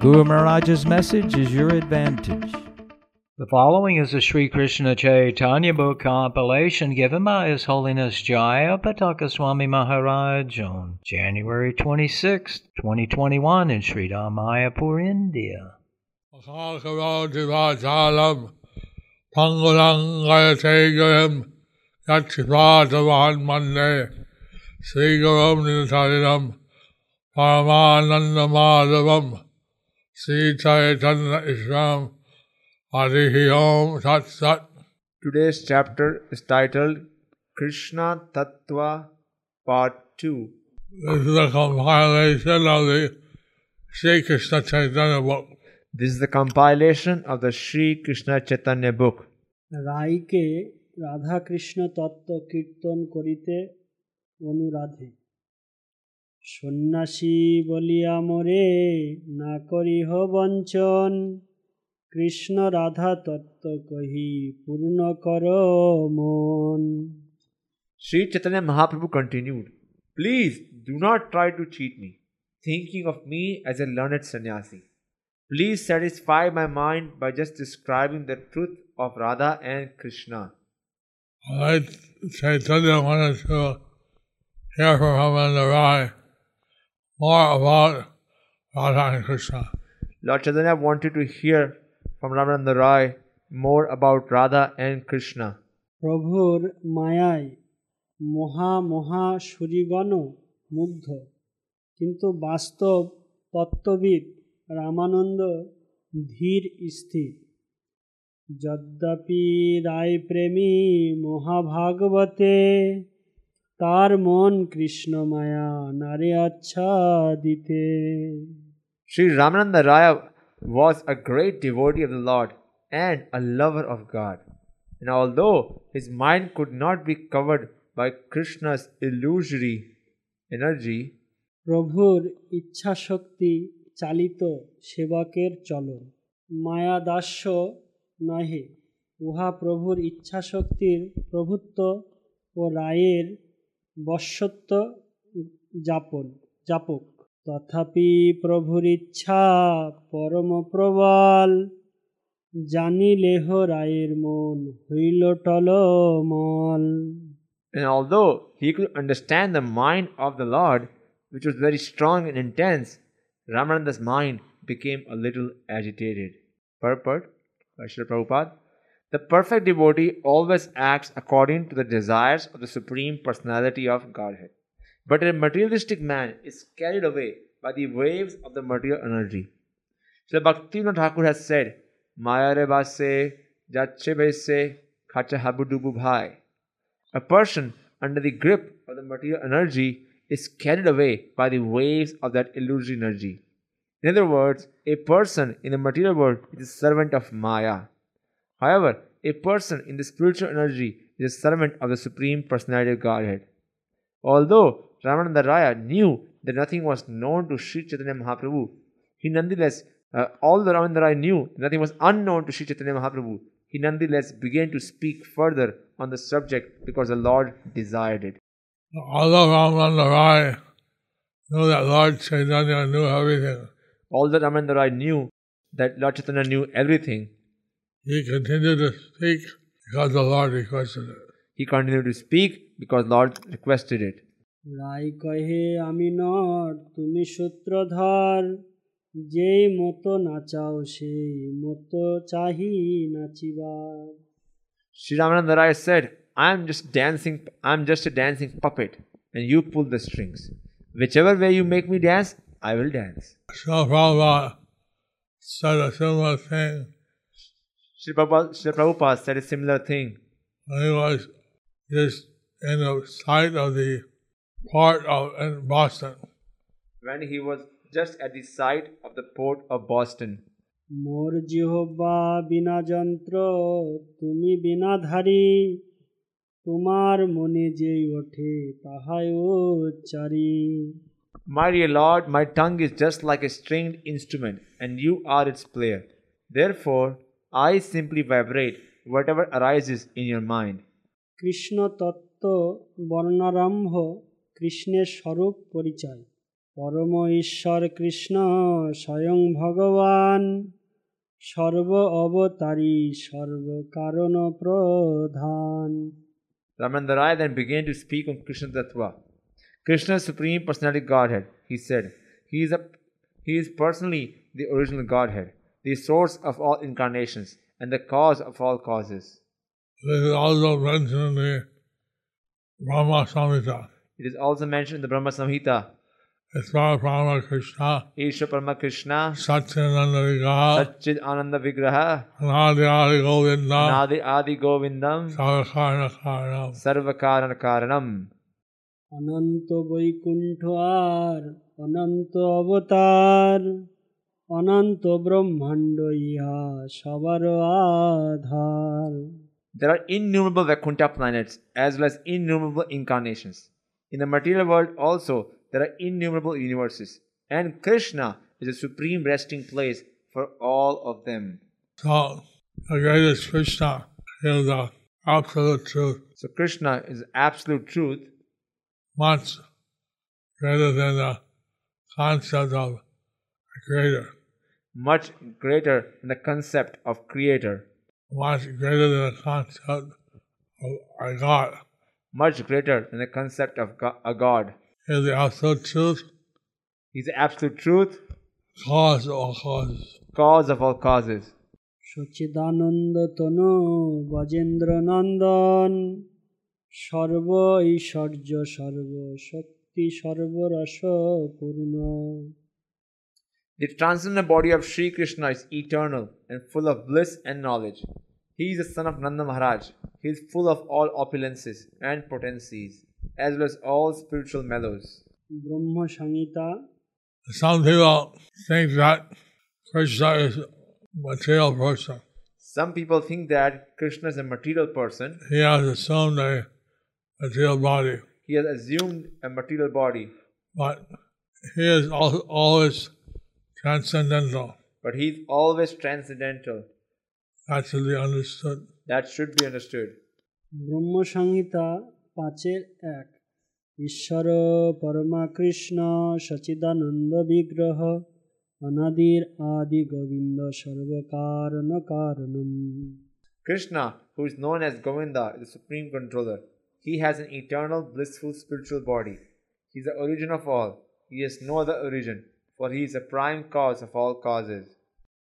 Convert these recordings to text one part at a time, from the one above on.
Guru Maharaj's message is your advantage. The following is a Sri Krishna Chaitanya book compilation given by His Holiness Jaya Pataka Swami Maharaj on January 26, 2021 in Sri Mayapur, India. Sakavajivachalam Pangulang Gayategayam Yachivadavan Mande Sri Gurum Niltaridam Paramananda Madhavam Sri Chaitanya Ishram Harihi Om Sat Sat Today's chapter is titled Krishna Tattva Part 2. This is a compilation of the Sri Krishna Chaitanya book. This is the compilation of the Sri Krishna Chaitanya book. রাইকে Radhakrishna তত্ত্ব কীর্তন করিতে অনুরাধে সন্ন্যাসী বলিয়া মোরে না করিহ বঞ্চন কৃষ্ণ রাধা তত্ত্ব কহি পূর্ণ কর মন Sri Chaitanya Mahaprabhu continued, Please do not try to cheat me, thinking of me as a learned sannyasi. Please satisfy my mind by just describing the truth of Radha and Krishna. I Chaitanya wanted to hear from Ramana Rai More about Radha and Krishna. Lord Chaitanya wanted to hear from Ramananda Rai more about Radha and Krishna. প্রভুর মায়ায় মহা মহা সুরিগণ মুগ্ধ কিন্তু বাস্তব তত্ত্ববিদ রামানন্দ ধীর স্থির যদ্যপি রায় প্রেমী মহাভাগবতে তার মন কৃষ্ণ মায়া নারে আচ্ছাদিতে Sri Ramananda Raya was a great devotee of the Lord and a lover of God. And although his mind could not be covered by Krishna's illusory energy, প্রভুর ইচ্ছাশক্তি চালিত সেবকের চলন মায়া দাস্য নহে উহা প্রভুর ইচ্ছাশক্তির প্রভুত্ব ও রায়ের বশ্যত্ব যাপন যাপক তথাপি প্রভুর ইচ্ছা পরম প্রবল জানিলেহ রায়ের মন হইল টলমল and although he could understand the mind of the Lord, which was very strong and intense, Ramananda's mind became a little agitated. Purport by Srila Prabhupada. the perfect devotee always acts according to the desires of the Supreme Personality of Godhead. But a materialistic man is carried away by the waves of the material energy. Srila Bhaktivinoda Thakur has said, Maya re base, jache bese, khacha habudubu bhai. A person under the grip of the material energy is carried away by the waves of that illusory energy. In other words, a person in the material world is a servant of Maya. However, a person in the spiritual energy is a servant of the Supreme Personality of Godhead. Although Ramananda Raya knew that nothing was known to Sri Chaitanya Mahaprabhu, he nonetheless, uh, although Ramananda Raya knew that nothing was unknown to Sri Chaitanya Mahaprabhu, he nonetheless began to speak further on the subject because the Lord desired it. Although Ramana Rai knew that Lord Chaitanya knew everything, Although Ramananda Raya knew that Lord Chaitanya knew everything, he continued to speak because the Lord requested it. he continued to speak because Lord requested it. রাই কহে আমি নর তুমি সূত্রধর যেই মতো নাচাও সেই মতো চাহি নাচিবার Sri Ramananda Rai said, I am just dancing, I am just a dancing puppet, and you pull the strings. Whichever way you make me dance, I will dance. So Prabhupada said a similar thing Sri Prabhupada, Sri Prabhupada said a similar thing when he was just in the sight of the port of in Boston. when he was just at the site of the port of Boston. মোর জিহ্বা বিনা যন্ত্র তুমি বিনাধারী তোমার মনে যেই ওঠে তাহাই উচ্চারি My dear Lord, my tongue is just like a stringed instrument, and you are its player. Therefore, I simply vibrate whatever arises in your mind. Krishna তত্ত্ব বর্ণারম্ভ কৃষ্ণের স্বরূপ পরিচয় পরম ঈশ্বর কৃষ্ণ স্বয়ং ভগবান সর্ব অবতারী সর্বকারণ প্রধান Ramananda Rai then began to speak on Krishna Tattva. Krishna's Supreme Personality Godhead, he said, he is, a, he is personally the original Godhead, the source of all incarnations, and the cause of all causes. This is also mentioned in the Brahma Samhita. It is also mentioned in the Brahma Samhita. Isvara Brahma Krishna, Isha Parama Krishna, Satyananda Vigraha, Satchid Ananda Vigraha, Anadi Adi Govinda, Nadi Adi Govindam, Savakarna Karanam. Sarvakarana Karanam. অনন্ত বৈকুণ্ঠ আর অনন্ত অবতার অনন্ত ব্রহ্মাণ্ড ইহা সবার আধার There are innumerable Vaikuntha planets as well as innumerable incarnations. In the material world also, there are innumerable universes, and Krishna is a supreme resting place for all of them. So, the greatest Krishna is the absolute truth, So, Krishna is absolute truth, much greater than the concept of a creator, much greater than the concept of Creator, much greater than the concept of a God. much greater than the concept of Go- a God. He is the absolute truth, He's the absolute truth, cause of all causes. cause of all causes. Sachidananda তনু বজেন্দ্র নন্দন সর্ব ঐশ্বর্য সর্ব শক্তি সর্বরস পূর্ণ the transcendent body of Sri Krishna is eternal and full of bliss and knowledge. He is the son of Nanda Maharaj. He is full of all opulences and potencies, as well as all spiritual mellows. Brahma Samhita. Some people think that Krishna is material person. Some people think that Krishna is a material person. He has assumed a material body. He has assumed a material body. But he is always transcendental. But he's always transcendental. That should be understood. That should be understood. Brahma Pachir Ek. Ishvara Parama Krishna Sachidananda বিগ্রহ অনাদির আদি Govinda সর্বকারণ Karanam. Krishna, who is known as Govinda, the supreme controller, he has an eternal blissful spiritual body. He is the origin of all. He has no other origin for he is the prime cause of all causes.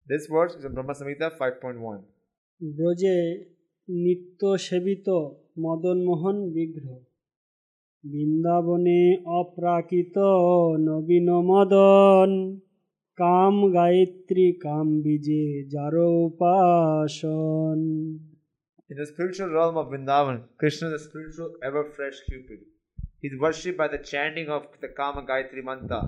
This verse is in Brahma Samhita 5.1. ব্রজে নিত্য সেবিত মদনমোহন বিগ্রহ বৃন্দাবনে অপ্রাকৃত নবীন মদন কাম গায়ত্রী কাম বীজে যার উপাসন In the spiritual realm of Vrindavan, Krishna is the spiritual, ever fresh Cupid. He is worshipped by the chanting of the Kama Gayatri Mantra,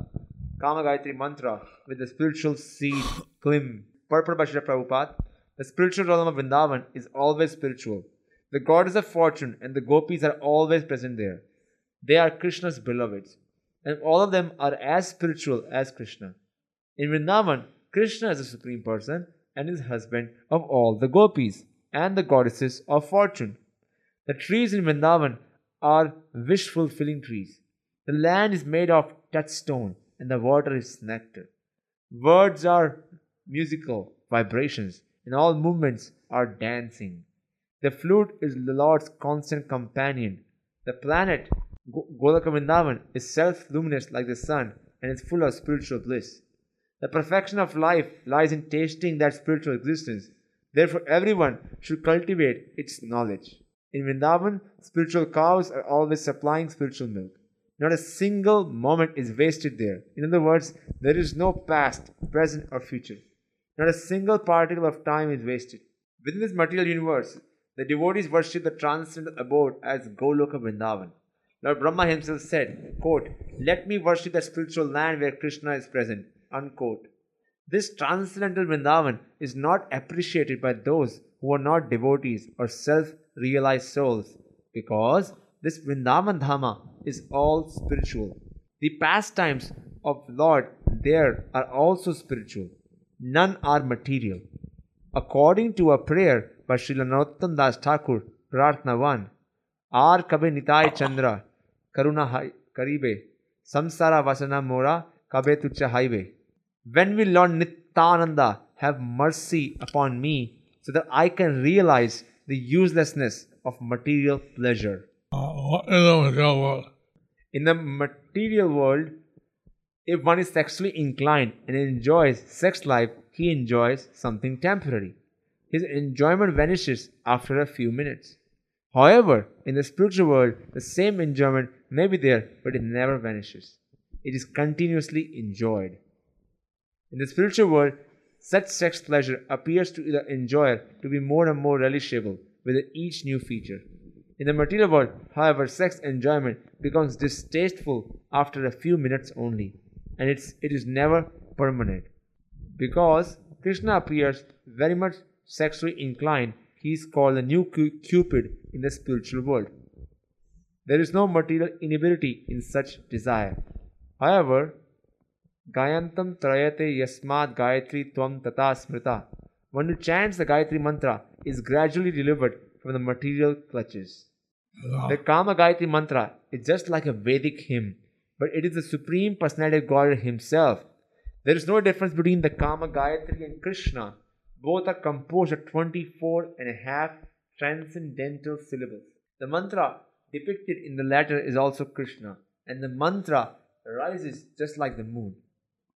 Kama Gayatri Mantra, with the spiritual seed, Klim. Purport by Prabhupada. The spiritual realm of Vrindavan is always spiritual. The goddess of fortune and the gopis are always present there. They are Krishna's beloveds, and all of them are as spiritual as Krishna. In Vrindavan, Krishna is the supreme person and is husband of all the gopis and the goddesses of fortune. The trees in Vrindavan are wish fulfilling trees. The land is made of touchstone and the water is nectar. Words are musical vibrations and all movements are dancing. The flute is the Lord's constant companion. The planet Go- Goloka Vrindavan is self luminous like the sun and is full of spiritual bliss. The perfection of life lies in tasting that spiritual existence. Therefore, everyone should cultivate its knowledge. In Vrindavan, spiritual cows are always supplying spiritual milk. Not a single moment is wasted there. In other words, there is no past, present, or future. Not a single particle of time is wasted. Within this material universe, the devotees worship the transcendental abode as Goloka Vrindavan. Lord Brahma himself said, quote, Let me worship the spiritual land where Krishna is present. Unquote. This transcendental Vrindavan is not appreciated by those who are not devotees or self realized souls because this Vrindavan Dhama is all spiritual. The pastimes of Lord there are also spiritual, none are material. According to a prayer by Srila Narottam Das Thakur, Prarthana 1, R Kabe Nitai Chandra, Karuna Hai- Karibe, Samsara Vasana Mora, Kabe Tucha Highway. When will Lord Nityananda have mercy upon me so that I can realize the uselessness of material pleasure? Uh, in the material world. If one is sexually inclined and enjoys sex life, he enjoys something temporary. His enjoyment vanishes after a few minutes. However, in the spiritual world, the same enjoyment may be there, but it never vanishes. It is continuously enjoyed. In the spiritual world, such sex pleasure appears to the enjoyer to be more and more relishable with each new feature. In the material world, however, sex enjoyment becomes distasteful after a few minutes only, and it's, it is never permanent. Because Krishna appears very much sexually inclined, he is called the new Cupid in the spiritual world. There is no material inability in such desire. However, Gayantam Trayate Yasmat Gayatri Tvam Tata Smrita. One who chants the Gayatri mantra is gradually delivered from the material clutches. The Kama Gayatri mantra is just like a Vedic hymn, but it is the Supreme Personality of God Himself. There is no difference between the Kama Gayatri and Krishna. Both are composed of 24 and a half transcendental syllables. The mantra depicted in the latter is also Krishna, and the mantra rises just like the moon.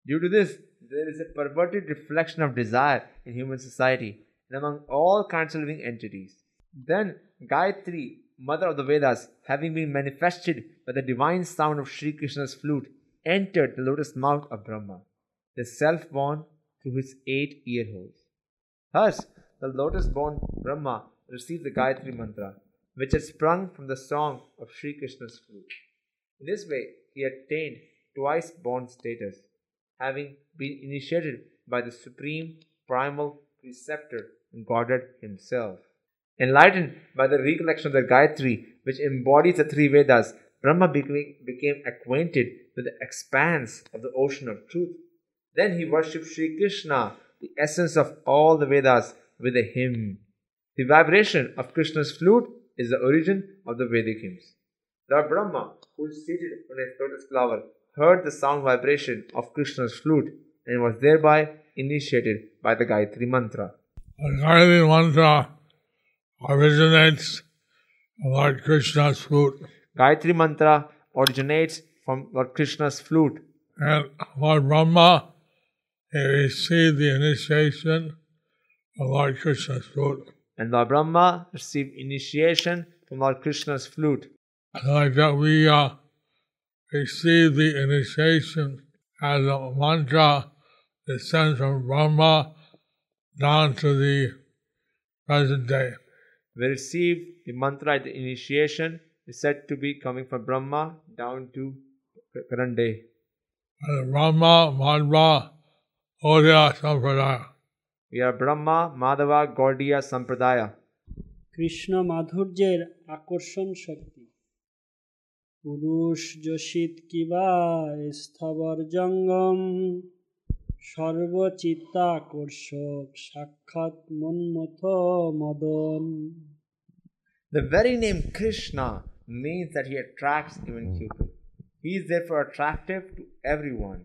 Due to this, there is a perverted reflection of desire in human society and among all kinds of living entities. Then, Gayatri, mother of the Vedas, having been manifested by the divine sound of Sri Krishna's flute, entered the lotus mouth of Brahma, the self born through his eight ear holes. Thus, the lotus born Brahma received the Gayatri mantra, which had sprung from the song of Sri Krishna's flute. In this way, he attained twice born status, having been initiated by the supreme primal preceptor Godhead himself. Enlightened by the recollection of the Gayatri, which embodies the three Vedas, Brahma became, acquainted with the expanse of the ocean of truth. Then he worshipped Sri Krishna, the essence of all the Vedas, with a hymn. The vibration of Krishna's flute is the origin of the Vedic hymns. Lord Brahma, who is seated on a lotus flower, heard the sound vibration of Krishna's flute and was thereby initiated by the Gayatri mantra. The Gayatri mantra originates from Lord Krishna's flute, Gayatri mantra originates from Lord Krishna's flute, and Lord Brahma he received the initiation from Lord Krishna's flute. and Lord Brahma received initiation from Lord Krishna's flute. And like that, we uh, receive the initiation as a mantra descends from Brahma down to the present day. We received the mantra at the initiation is said to be coming from Brahma down to current day. Brahma, Madhva, Odya Sampradaya. We are Brahma, Madhava, Gaudiya, Sampradaya. Krishna মাধুর্যের আকর্ষণ শক্তি পুরুষ যশিত কিবা স্থবর জঙ্গম সর্বচিত্তাকর্ষক সাক্ষাৎ Manmatha Madan The very name Krishna means that he attracts even Cupid. He is therefore attractive to everyone,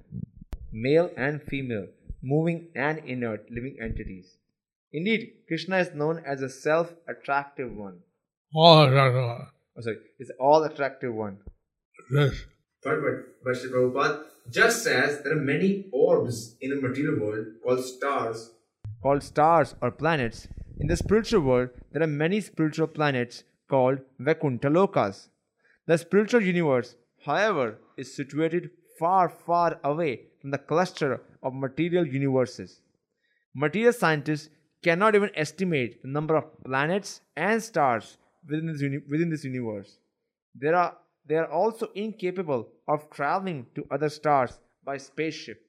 male and female, moving and inert living entities. Indeed, Krishna is known as a self attractive one. All of that, uh, Oh, sorry, it's all attractive one. this Third word, by Sri Prabhupada, just as there are many orbs in the material world called stars, called stars or planets, in the spiritual world there are many spiritual planets called Vaikuntha Lokas. The spiritual universe, however, is situated far, far away from the cluster of material universes. Material scientists cannot even estimate the number of planets and stars within this, uni- within this universe. There are, they are also incapable of traveling to other stars by spaceship.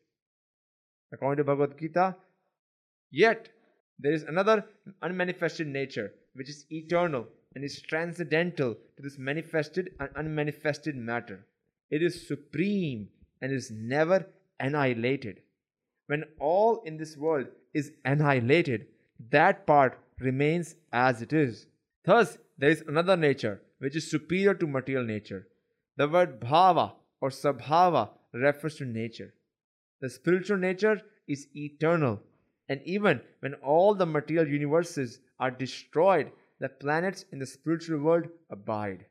according to Bhagavad Gita. Yet, there is another unmanifested nature which is eternal and is transcendental to this manifested and unmanifested matter. It is supreme and is never annihilated. When all in this world is annihilated, that part remains as it is. Thus, there is another nature which is superior to material nature. The word bhava or sabhava refers to nature. The spiritual nature is eternal, and even when all the material universes are destroyed, the planets in the spiritual world abide.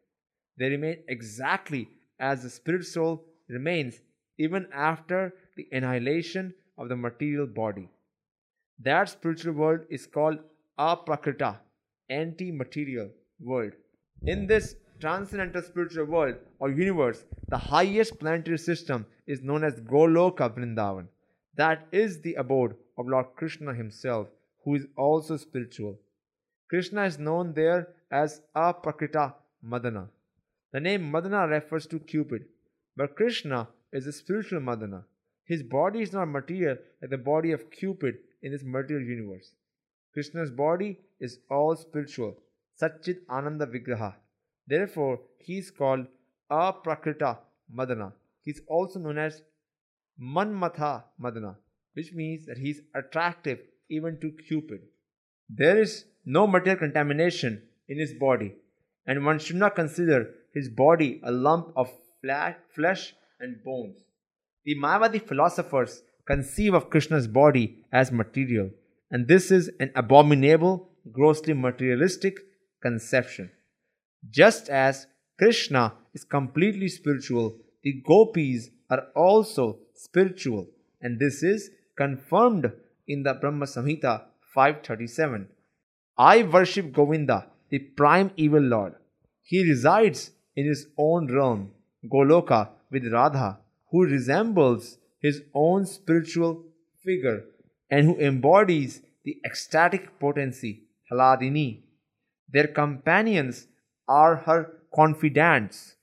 They remain exactly as the spirit soul remains even after the annihilation of the material body. That spiritual world is called aprakrita, anti material world. In this transcendental spiritual world or universe, the highest planetary system is known as Goloka Vrindavan. That is the abode of Lord Krishna himself, who is also spiritual. Krishna is known there as Aprakrita Madana. The name Madana refers to Cupid, but Krishna is a spiritual Madana. His body is not material like the body of Cupid in this material universe. Krishna's body is all spiritual, Satchit Ananda Vigraha. Therefore, he is called Aprakrita Madana. He is also known as Manmatha Madana, which means that he is attractive even to Cupid. There is no material contamination in his body, and one should not consider his body a lump of flesh and bones. The Mayavadi philosophers conceive of Krishna's body as material, and this is an abominable, grossly materialistic conception. Just as Krishna is completely spiritual, the gopis are also spiritual, and this is confirmed in the Brahma Samhita 537. I worship Govinda, the prime evil lord. He resides in his own realm, Goloka, with Radha, who resembles his own spiritual figure and who embodies the ecstatic potency, Haladini. Their companions are her confidants,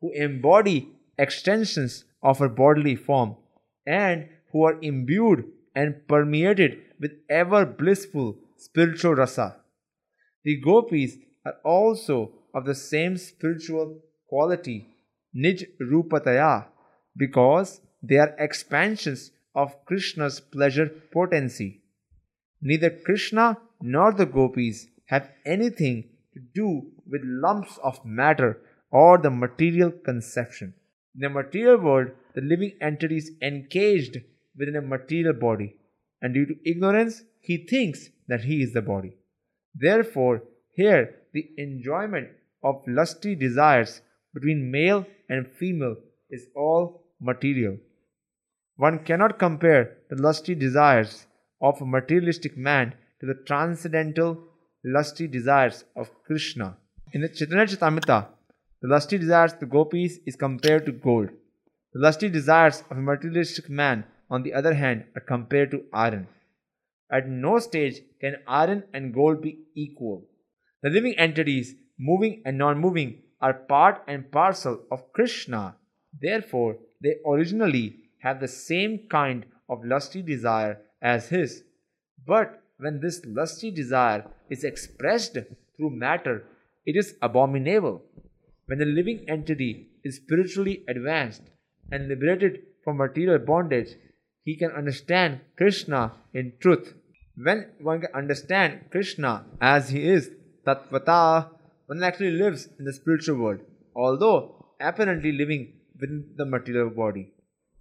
who embody extensions of her bodily form and who are imbued and permeated with ever blissful spiritual rasa. The gopis are also of the same spiritual quality, Nij Rupataya, because they are expansions of Krishna's pleasure potency. Neither Krishna nor the gopis have anything to do with lumps of matter or the material conception. In the material world, the living entity is encaged within a material body, and due to ignorance, he thinks that he is the body. Therefore, here the enjoyment of lusty desires between male and female is all material. One cannot compare the lusty desires of a materialistic man to the transcendental lusty desires of Krishna. In the Chaitanya Charitamrita, the lusty desires of the gopis is compared to gold. The lusty desires of a materialistic man, on the other hand, are compared to iron. At no stage can iron and gold be equal. The living entities, moving and non moving, are part and parcel of Krishna. Therefore, they originally have the same kind of lusty desire as his. But when this lusty desire is expressed through matter, it is abominable. When the living entity is spiritually advanced and liberated from material bondage, he can understand Krishna in truth. When one can understand Krishna as he is, Tatvata, one actually lives in the spiritual world, although apparently living within the material body.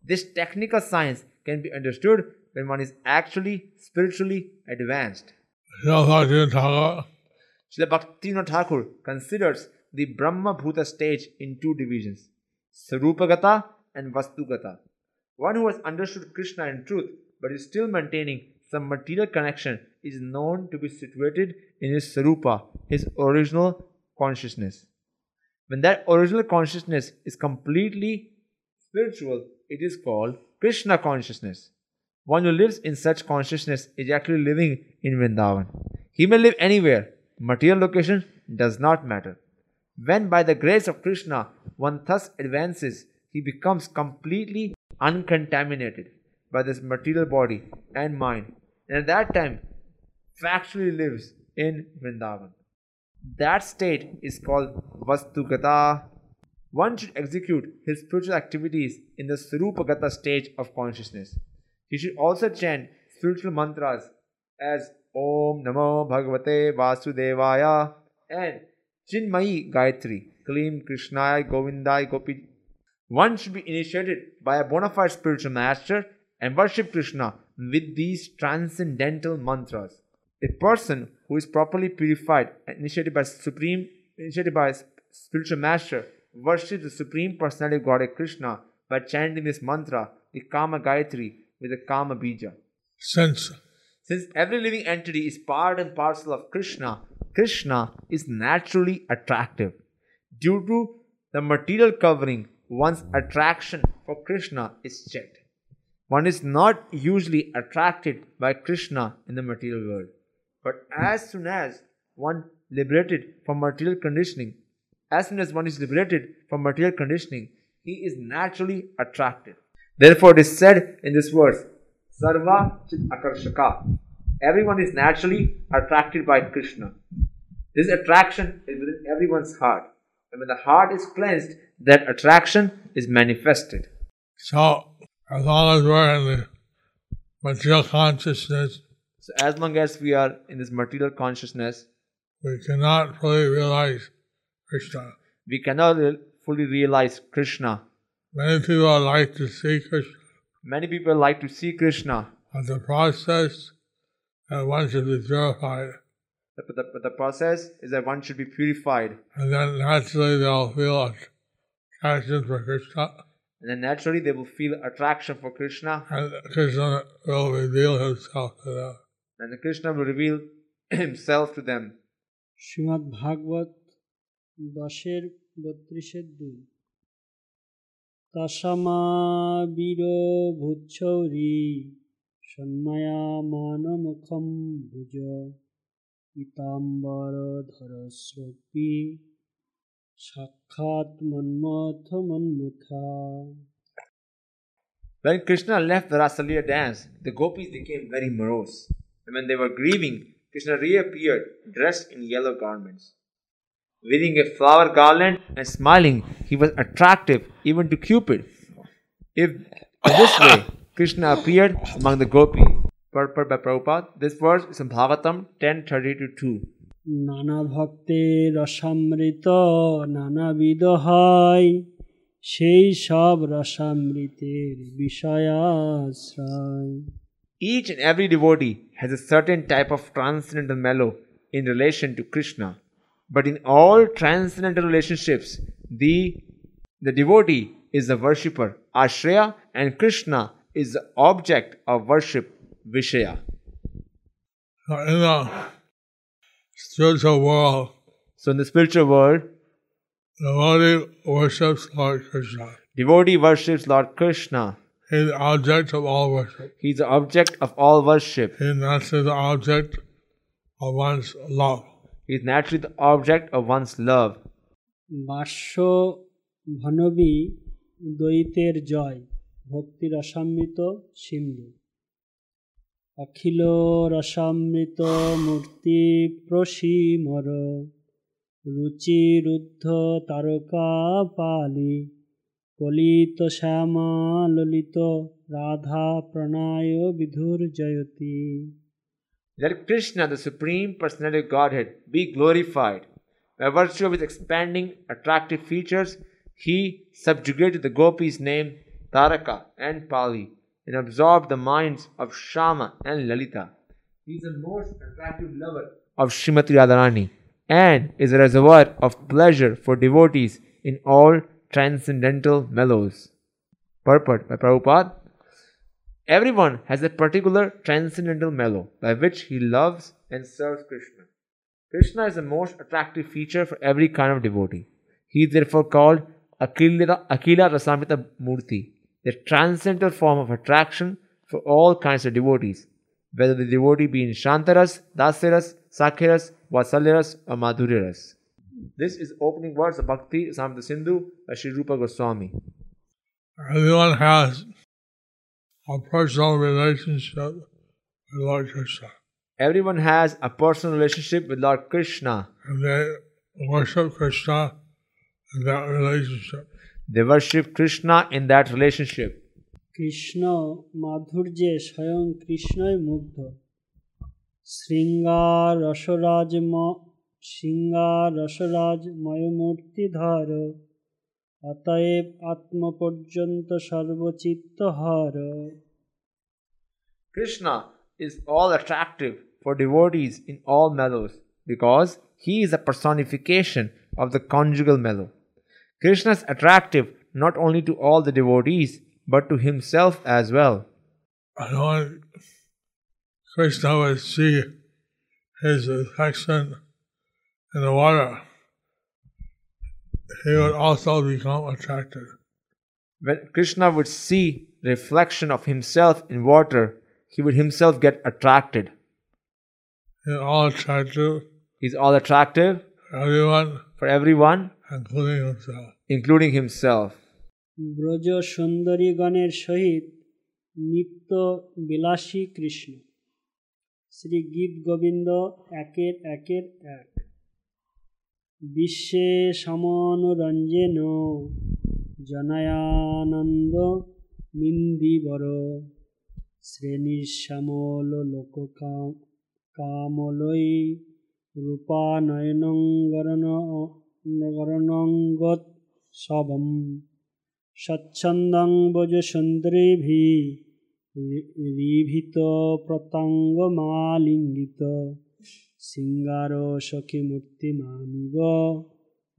This technical science can be understood when one is actually spiritually advanced. Srila Bhaktivinoda Thakur considers the Brahma Bhuta stage in two divisions Sarupagata and Vastugata. One who has understood Krishna in truth but is still maintaining some material connection is known to be situated in his Sarupa, his original consciousness. When that original consciousness is completely spiritual, it is called Krishna consciousness. One who lives in such consciousness is actually living in Vrindavan. He may live anywhere, material location does not matter. When by the grace of Krishna one thus advances, he becomes completely uncontaminated. by this material body and mind, and at that time factually lives in Vrindavan. That state is called Vastugata. One should execute his spiritual activities in the Surupagata stage of consciousness. He should also chant spiritual mantras as Om Namo Bhagavate Vasudevaya and Chinmayi Gayatri, Klim Krishnaya Govindai Gopi. One should be initiated by a bona fide spiritual master and worship Krishna with these transcendental mantras. A person who is properly purified and initiated by supreme initiated by a spiritual master worships the supreme personality of Godhead Krishna by chanting this mantra, the Kama Gayatri, with the Kama Bija. Since Since every living entity is part and parcel of Krishna, Krishna is naturally attractive. Due to the material covering, one's attraction for Krishna is checked. One is not usually attracted by Krishna in the material world. But as soon as one liberated from material conditioning, as soon as one is liberated from material conditioning, he is naturally attracted. Therefore, it is said in this verse, Sarva Chit Akarshaka. Everyone is naturally attracted by Krishna. This attraction is within everyone's heart. And when the heart is cleansed, that attraction is manifested. so as long as we're in the material consciousness, So, as long as we are in this material consciousness, we cannot fully realize Krishna. we cannot re- fully realize Krishna. Many people like to see Krishna, Many people like to see Krishna, but the process that one should be purified, but the, but the process is that one should be purified. and then naturally they'll feel attraction for Krishna, And then naturally they will feel attraction for Krishna, and Krishna will reveal himself to them. and then Krishna will reveal himself to them. Srimat ভাগবত দশের বত্রিশের দুই তাসামা বীর ভূচ্ছৌরী সন্মায়া মানমুখম ভুজ when Krishna left the Rasalya dance, the gopis became very morose. And when they were grieving, Krishna reappeared dressed in yellow garments. Wearing a flower garland and smiling, he was attractive even to Cupid. If this way Krishna appeared among the gopis, purport by Prabhupada, this verse is in Bhagavatam 10.30 2. নানা ভক্তে রসামৃত নানাবিধ হয় সেই সব রসামৃতের বিষয়াশ্রয় Each and every devotee has a certain type of transcendental mellow in relation to Krishna. But in all transcendental relationships, the, the devotee is the worshipper, Ashraya, and Krishna is the object of worship, Vishaya. So in the spiritual world, So in the spiritual world, the devotee worships Lord Krishna. devotee worships Lord Krishna. He is the object of all worship. He is the object of all worship. He is naturally the object of one's love. He is naturally the object of one's love. বাস্য ভনবী দ্বৈতের জয় ভক্তি রসামৃত সিন্ধু অখিল রসামৃত মূর্তি প্রসীমর রুচিরুদ্ধ তারকা পালি কলিত শ্যামা ললিত রাধা প্রণায় বিধুর Jayati Let Krishna, the Supreme Personality of Godhead, be glorified. By virtue of his expanding, attractive features, he subjugated the gopis named Taraka and Pali And absorbed the minds of Shama and Lalita. He is the most attractive lover of Srimati Radharani and is a reservoir of pleasure for devotees in all transcendental mellows. Purport by Prabhupada Everyone has a particular transcendental mellow by which he loves and serves Krishna. Krishna is the most attractive feature for every kind of devotee. He is therefore called Akila, Akila Rasamrita Murti, the transcendental form of attraction for all kinds of devotees, whether the devotee be in Shantaras, Dasiras, Sakhiras, Vatsalyaras, or Madhuryaras. This is opening words of Bhakti Rasamrita Sindhu by Sri Rupa Goswami. Everyone has a personal relationship with Lord Krishna. Everyone has a personal relationship with Lord Krishna. And they worship Krishna in that relationship They worship Krishna in that relationship. Krishna মাধুর্যে স্বয়ং কৃষ্ণই মুগ্ধ শৃঙ্গার রসরাজ শৃঙ্গার রসরাজ ময়মূর্তিধর অতএব আত্ম পর্যন্ত সর্বচিত্ত হর Krishna is all attractive for devotees in all mellows because he is a personification of the conjugal mellow. Krishna is attractive not only to all the devotees but to himself as well. When Krishna would see his reflection in the water, he would also become attracted. When Krishna would see reflection of himself in water, he would himself get attracted. He's all attractive He's all attractive for everyone, for everyone, including himself. including himself. Braj সুন্দরীগণের সহিত নিত্য বিলাসী কৃষ্ণ শ্রী গীত গোবিন্দ একের একের এক বিশ্বে সমনুরঞ্জেন জনায়ানন্দ মিন্দিবর শ্রেণির শ্যামল লোক কামলই রূপানয়নঙ্গরণঙ্গত निगरणोत्सवं स्वच्छन्दं भुजसुन्दरीभि मधो शृङ्गारसखिमूर्तिमानिव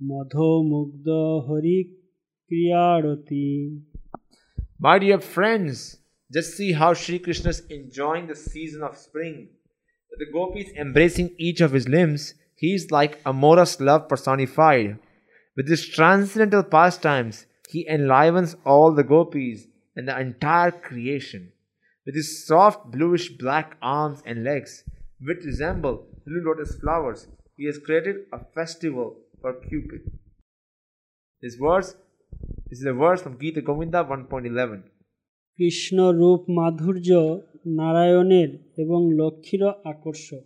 Hari हरिक्रियाडति My dear friends, just see how Sri Krishna is enjoying the season of spring. The gopis embracing each of his limbs he is like amorous love personified. With his transcendental pastimes, he enlivens all the gopis and the entire creation. With his soft bluish black arms and legs, which resemble little lotus flowers, he has created a festival for Cupid. This verse this is a verse from Gita Govinda 1.11. Krishna রূপ মাধুর্য নারায়ণের এবং লক্ষ্মীরও আকর্ষক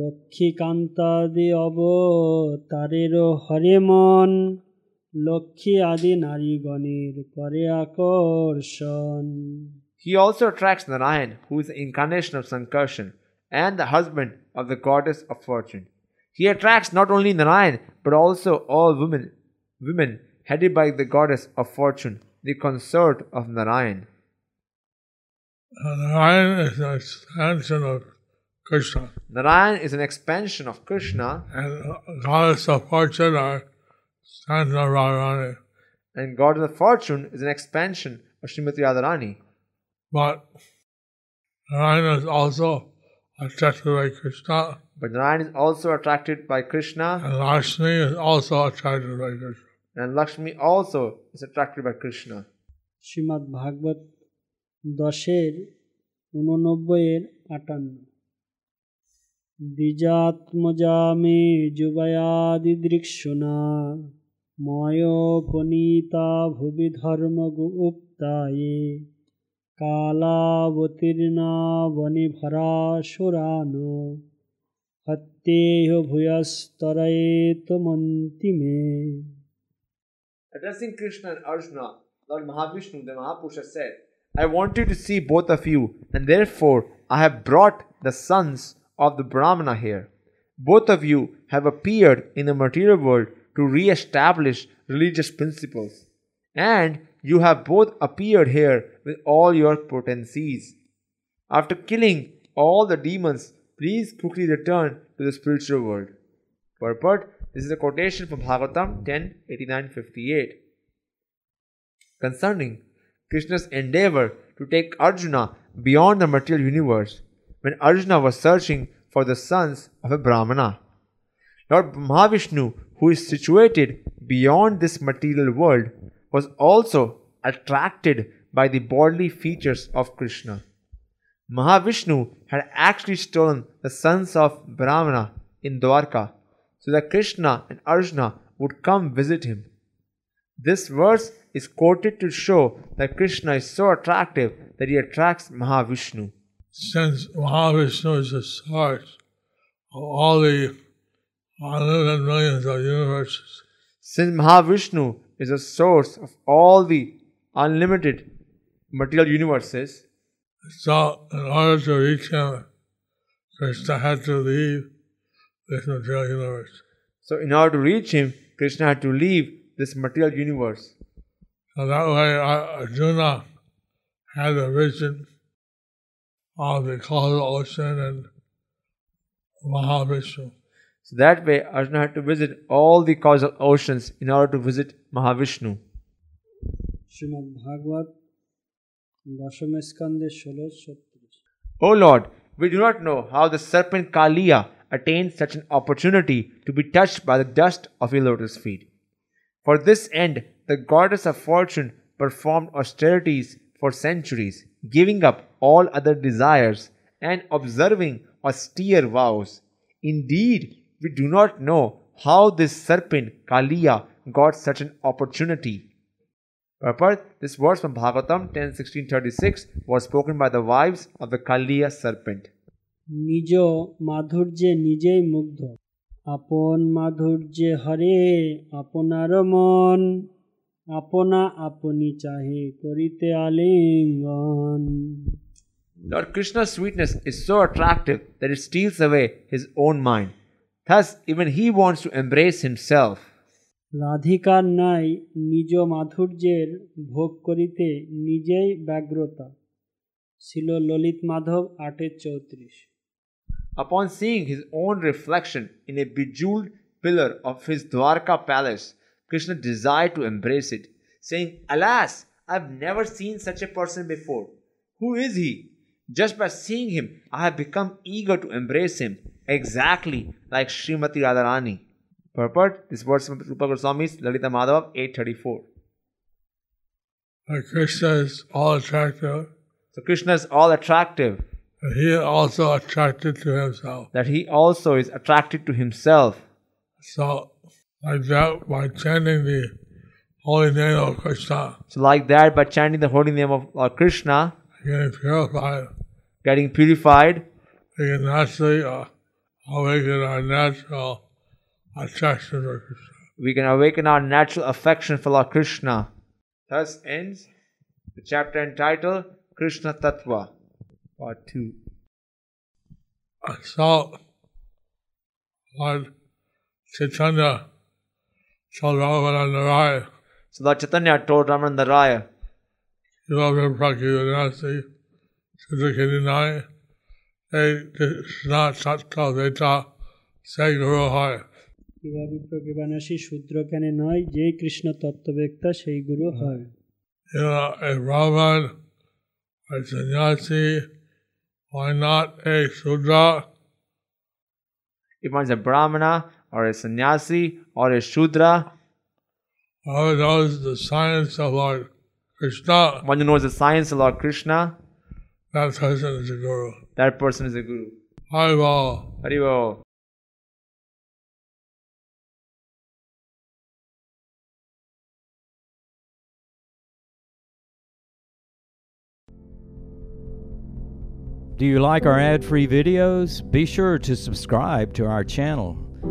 লক্ষ্মীকান্তাদি অবতারেরও হরে মন লক্ষ্মী আদি নারীগণের করে আকর্ষণ He also attracts Narayan, who is the incarnation of Sankarshan and the husband of the goddess of fortune. He attracts not only Narayan but also all women, women headed by the goddess of fortune, the consort of Narayan. And Narayan is an expansion of Krishna. Narayan is an expansion of Krishna, And goddess of fortune are Santa Radharani. and goddess of fortune is an expansion of Srimati Radharani. But Narayan is also attracted by Krishna, But Narayan is also attracted by Krishna, and Lakshmi is also attracted by Krishna. and Lakshmi also is attracted by Krishna. Shrimad ভাগবত দশের উননব্বইয়ের আটান্ন দ্বিজাত্মজা মে যুবয়াদিদৃক্ষুনা ময়োপনীতা ভুবি ধর্মগুপ্তায়ে কালাবতীর্ণা বনিভরাসুরান হত্যেহ ভূয়স্তরয়েতমন্তি মে Addressing Krishna and Arjuna, Lord Mahavishnu, the Mahapurusha said, I wanted to see both of you, and therefore I have brought the sons of the Brahmana here. Both of you have appeared in the material world to re establish religious principles, and you have both appeared here with all your potencies. After killing all the demons, please quickly return to the spiritual world. Purport This is a quotation from Bhagavatam 10 89 58. Concerning Krishna's endeavor to take Arjuna beyond the material universe when Arjuna was searching for the sons of a Brahmana. Lord Mahavishnu, who is situated beyond this material world, was also attracted by the bodily features of Krishna. Mahavishnu had actually stolen the sons of Brahmana in Dwarka so that Krishna and Arjuna would come visit him. This verse is quoted to show that Krishna is so attractive that he attracts Mahavishnu. Since Mahavishnu is the source of all the unlimited millions of universes, Since Mahavishnu is the source of all the unlimited material universes, so in order to reach him, Krishna had to leave this material universe. so in order to reach him, Krishna had to leave this material universe. So that way, Arjuna had a vision of the ocean and Mahavishnu. So that way, Arjuna had to visit all the causal oceans in order to visit Mahavishnu. Srimad Bhagavat, O Lord, we do not know how the serpent Kaliya attained such an opportunity to be touched by the dust of your lotus feet. For this end, the goddess of fortune performed austerities for centuries giving up all other desires and observing austere vows. Indeed, we do not know how this serpent Kaliya got such an opportunity. Purport, this verse from Bhagavatam 10 36 was spoken by the wives of the Kaliya serpent. নিজ মাধুর্যে নিজেই মুগ্ধ আপন মাধুর্যে হরে আপনার মন আপনা আপনি চাহে করিতে আলিঙ্গন Lord Krishna's sweetness is so attractive that it steals away his own mind. Thus, even he wants to embrace himself. রাধিকার নাই নিজ মাধুর্যের ভোগ করিতে নিজেই ব্যগ্রতা ছিল ললিত মাধব আটের চৌত্রিশ Upon seeing his own reflection in a bejeweled pillar of his Dwarka palace, Krishna desired to embrace it, saying, Alas, I've never seen such a person before. Who is he? Just by seeing him, I have become eager to embrace him, exactly like Srimati Radharani. Purport This verse from Rupa Goswami's Lalita Madhava 834. And Krishna is all attractive, So Krishna is all attractive, and he is also attracted to himself. that he also is attracted to himself. So, like that, by chanting the holy name of Krishna, So, like that, by chanting the holy name of Lord Krishna, getting purified, getting purified, we can naturally uh, awaken our natural attraction for Krishna. we can awaken our natural affection for Lord Krishna. Thus ends the chapter entitled Krishna Tattva, Part 2. And so, Lord Chaitanya told Ramananda Raya, So, Lord Chaitanya told Ramananda Raya, you love him, Prakyudanasi, Sudhakidinai, they Krishna Tattva Veta, say Guru Hai. কিভাবে প্রকৃপানাসী শূদ্র জ্ঞানে নয় যেই কৃষ্ণ তত্ত্ববেত্তা সেই গুরু হয় You know, a Brahman, a sannyasi, why not a Sudra? if one's a Brahmana or a sannyasi or a Shudra, Whoever knows the science of Lord Krishna, one who knows the science of Lord Krishna, that person is a guru. that person is a guru. Haribol. Haribol. Do you like our ad free videos? Be sure to subscribe to our channel.